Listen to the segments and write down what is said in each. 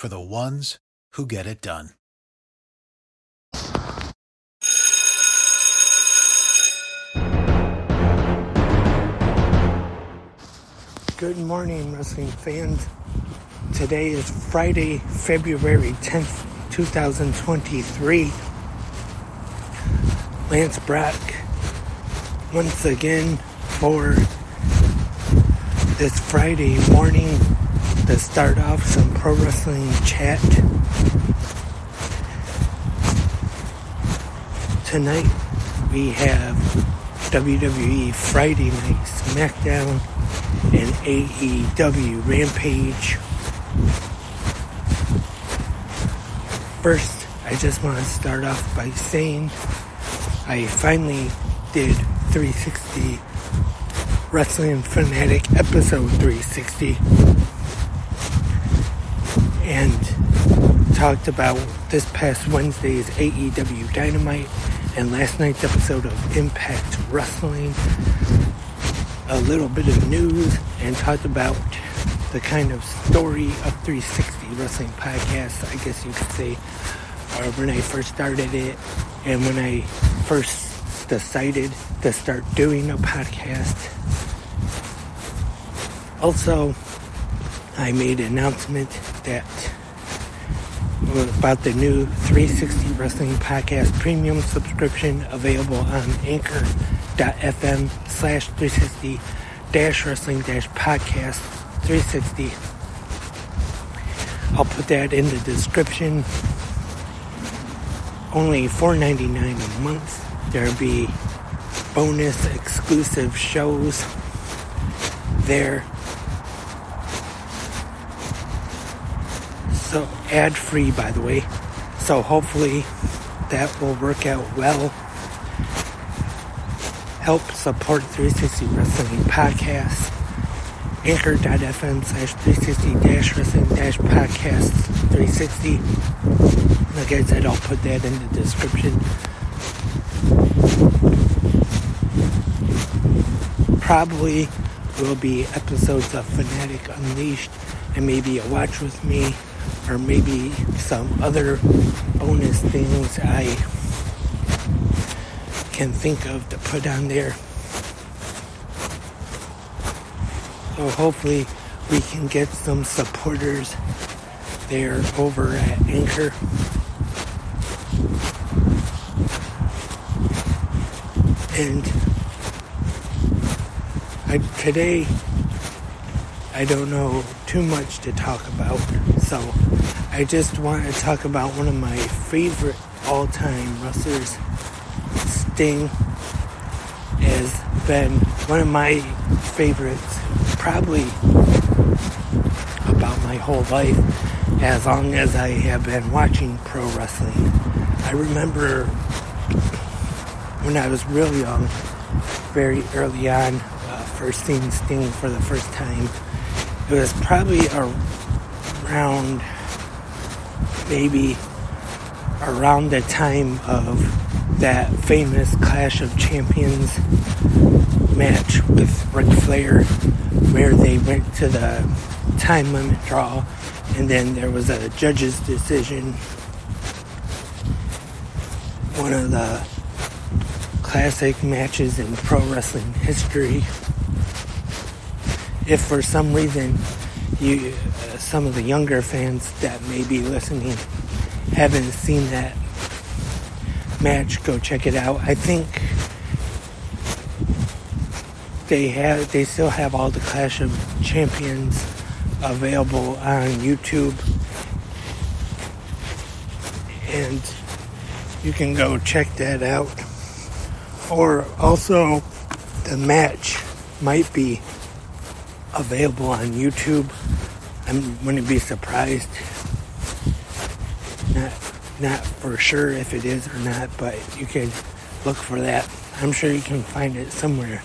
for the ones who get it done. Good morning, wrestling fans. Today is Friday, February 10th, 2023. Lance Brack once again for this Friday morning to start off some pro wrestling chat. Tonight we have WWE Friday Night SmackDown and AEW Rampage. First, I just want to start off by saying I finally did 360 Wrestling Fanatic episode 360 and talked about this past Wednesday's AEW Dynamite and last night's episode of Impact Wrestling a little bit of news and talked about the kind of story of 360 Wrestling Podcast, I guess you could say, uh, when I first started it and when I first decided to start doing a podcast. Also, I made an announcement that about the new 360 Wrestling Podcast Premium subscription available on anchor.fm slash 360 dash wrestling dash podcast 360. I'll put that in the description. Only $4.99 a month. There'll be bonus exclusive shows there. So ad free by the way. So hopefully that will work out well. Help support 360 Wrestling Podcast. Anchor.fm slash 360 dash wrestling dash podcast 360. Like I said, I'll put that in the description. Probably will be episodes of Fanatic Unleashed and maybe a watch with me or maybe some other bonus things I can think of to put on there. So hopefully we can get some supporters there over at Anchor. And I, today I don't know too much to talk about, so I just want to talk about one of my favorite all time wrestlers, Sting, has been one of my favorites probably about my whole life as long as I have been watching pro wrestling. I remember when I was real young, very early on, uh, first seeing Sting for the first time. It was probably around maybe around the time of that famous Clash of Champions match with Ric Flair, where they went to the time limit draw, and then there was a judge's decision. One of the classic matches in pro wrestling history. If for some reason you, uh, some of the younger fans that may be listening haven't seen that match, go check it out. I think they have they still have all the Clash of Champions available on YouTube. And you can go check that out. Or also the match might be available on YouTube. I wouldn't be surprised. Not not for sure if it is or not, but you can look for that. I'm sure you can find it somewhere.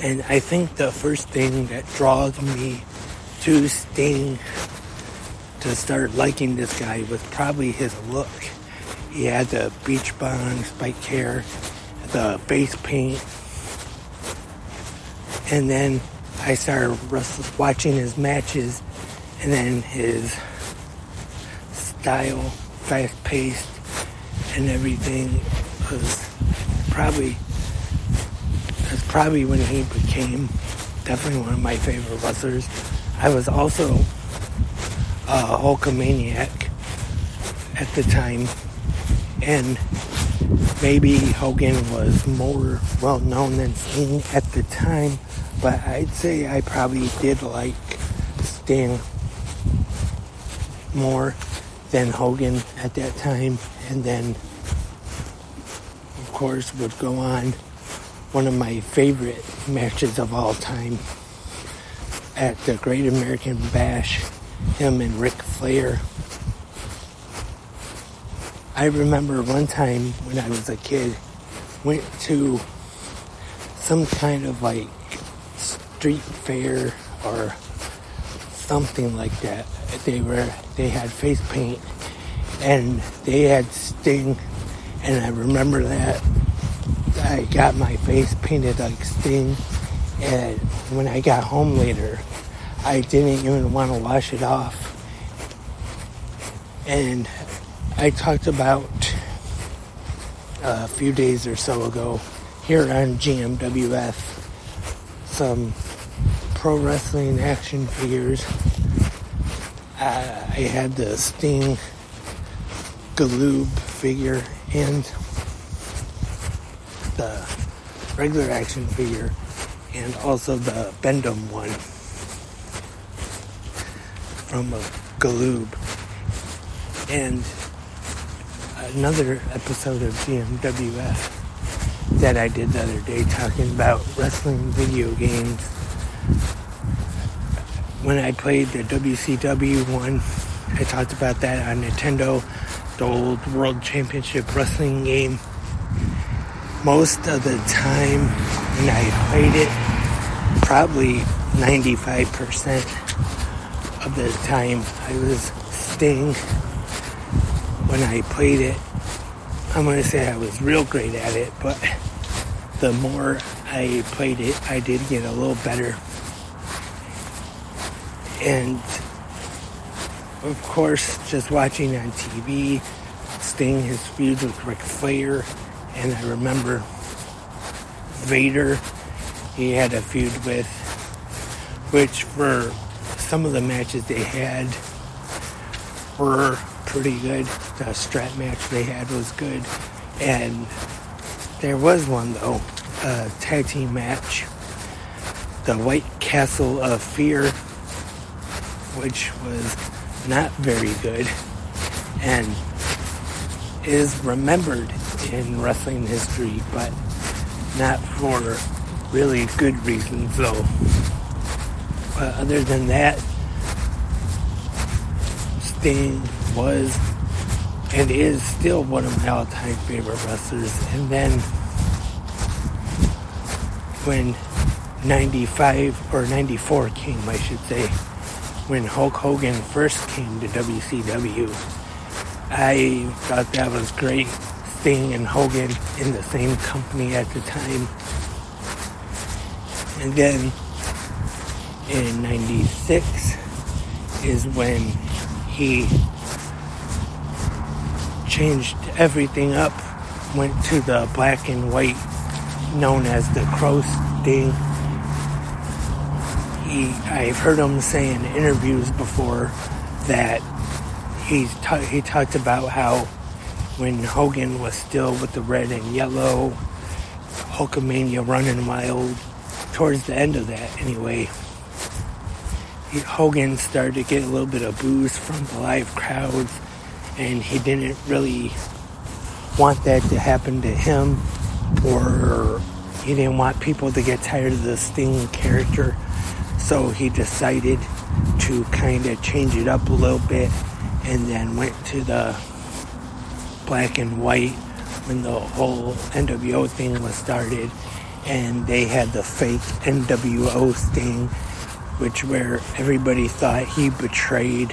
And I think the first thing that draws me to Sting to start liking this guy was probably his look. He had the beach bong, spike hair, the face paint. And then I started watching his matches, and then his style, fast paced, and everything was probably that's probably when he became definitely one of my favorite wrestlers. I was also a Hulkamaniac at the time, and maybe Hogan was more well known than Sting at the time, but I'd say I probably did like Sting more than Hogan at that time, and then, of course, would go on one of my favorite matches of all time at the Great American Bash, him and Ric Flair. I remember one time when I was a kid, went to some kind of like street fair or something like that. They were they had face paint and they had Sting, and I remember that I got my face painted like Sting, and when I got home later, I didn't even want to wash it off. And I talked about a few days or so ago here on GMWF some pro wrestling action figures. I had the Sting Galoob figure and the regular action figure and also the Bend-Em one from a Galoob. And another episode of GMWF that I did the other day talking about wrestling video games. When I played the WCW one, I talked about that on Nintendo, the old World Championship Wrestling game most of the time when I played it, probably 95% of the time I was Sting when I played it. I'm going to say I was real great at it, but the more I played it, I did get a little better. And of course, just watching on TV, Sting his feuds with Ric Flair and I remember Vader, he had a feud with, which for some of the matches they had were pretty good. The strap match they had was good. And there was one though, a tag team match, the White Castle of Fear, which was not very good and is remembered in wrestling history, but not for really good reasons, though. But other than that, Sting was and is still one of my all time favorite wrestlers. And then when 95 or 94 came, I should say, when Hulk Hogan first came to WCW. I thought that was great. Sting and Hogan in the same company at the time. And then in 96 is when he changed everything up, went to the black and white known as the Crow thing. He, I've heard him say in interviews before that he's t- he talked about how when Hogan was still with the red and yellow, Hulkamania running wild, towards the end of that anyway, Hogan started to get a little bit of boos from the live crowds, and he didn't really want that to happen to him, or he didn't want people to get tired of the Sting character. So he decided to kind of change it up a little bit and then went to the black and white when the whole NWO thing was started. And they had the fake NWO Sting, which where everybody thought he betrayed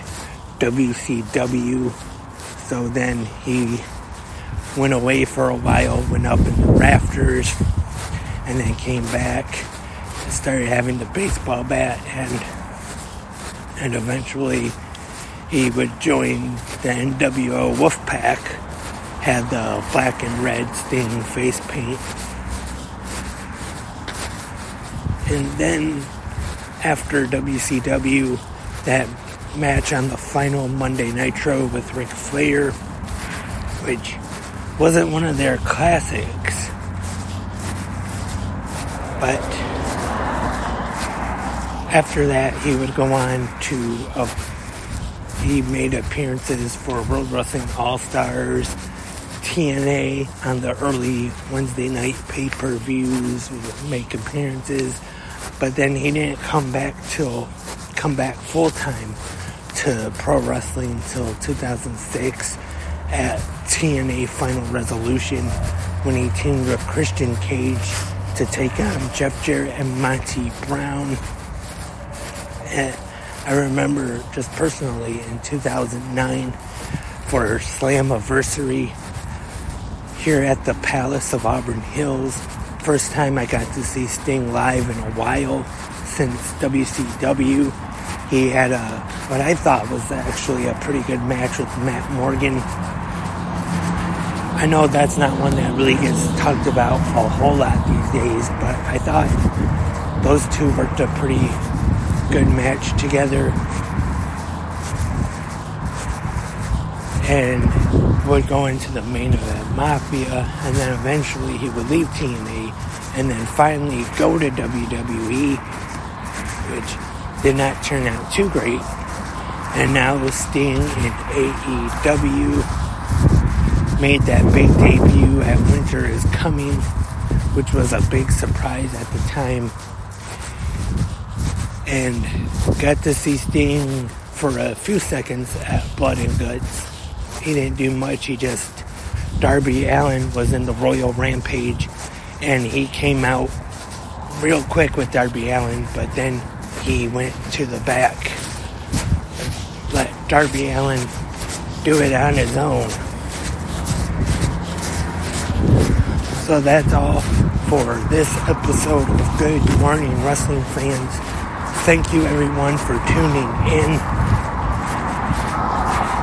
WCW. So then he went away for a while, went up in the rafters, and then came back and started having the baseball bat and and eventually he would join the NWO Wolfpack, had the black and red Sting face paint. And then after WCW, that match on the final Monday Nitro with Ric Flair, which wasn't one of their classics, but after that, he would go on to. Uh, he made appearances for World Wrestling All Stars, TNA on the early Wednesday night pay per views, make appearances, but then he didn't come back till come back full time to pro wrestling until 2006 at TNA Final Resolution when he teamed with Christian Cage to take on Jeff Jarrett and Monty Brown and I remember just personally in 2009 for Slammiversary here at the Palace of Auburn Hills. First time I got to see Sting live in a while since WCW. He had a what I thought was actually a pretty good match with Matt Morgan. I know that's not one that really gets talked about a whole lot these days, but I thought those two worked a pretty good match together and would go into the main event Mafia and then eventually he would leave TNA and then finally go to WWE which did not turn out too great and now Sting in AEW made that big debut at Winter is Coming which was a big surprise at the time and got to see Sting for a few seconds at Blood and Guts. He didn't do much. He just Darby Allin was in the Royal Rampage, and he came out real quick with Darby Allin, but then he went to the back, let Darby Allin do it on his own. So that's all for this episode of Good Morning Wrestling Fans. Thank you everyone for tuning in.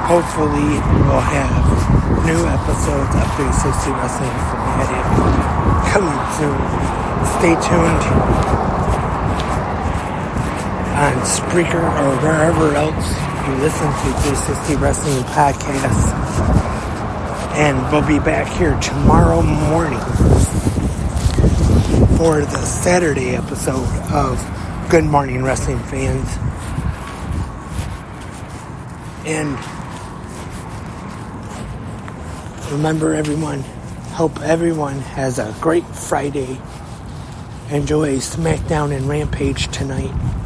Hopefully we'll have new episodes of 360 Wrestling Fanatic coming soon. Stay tuned on Spreaker or wherever else you listen to 360 Wrestling Podcast. And we'll be back here tomorrow morning for the Saturday episode of Good morning, wrestling fans. And remember, everyone, hope everyone has a great Friday. Enjoy SmackDown and Rampage tonight.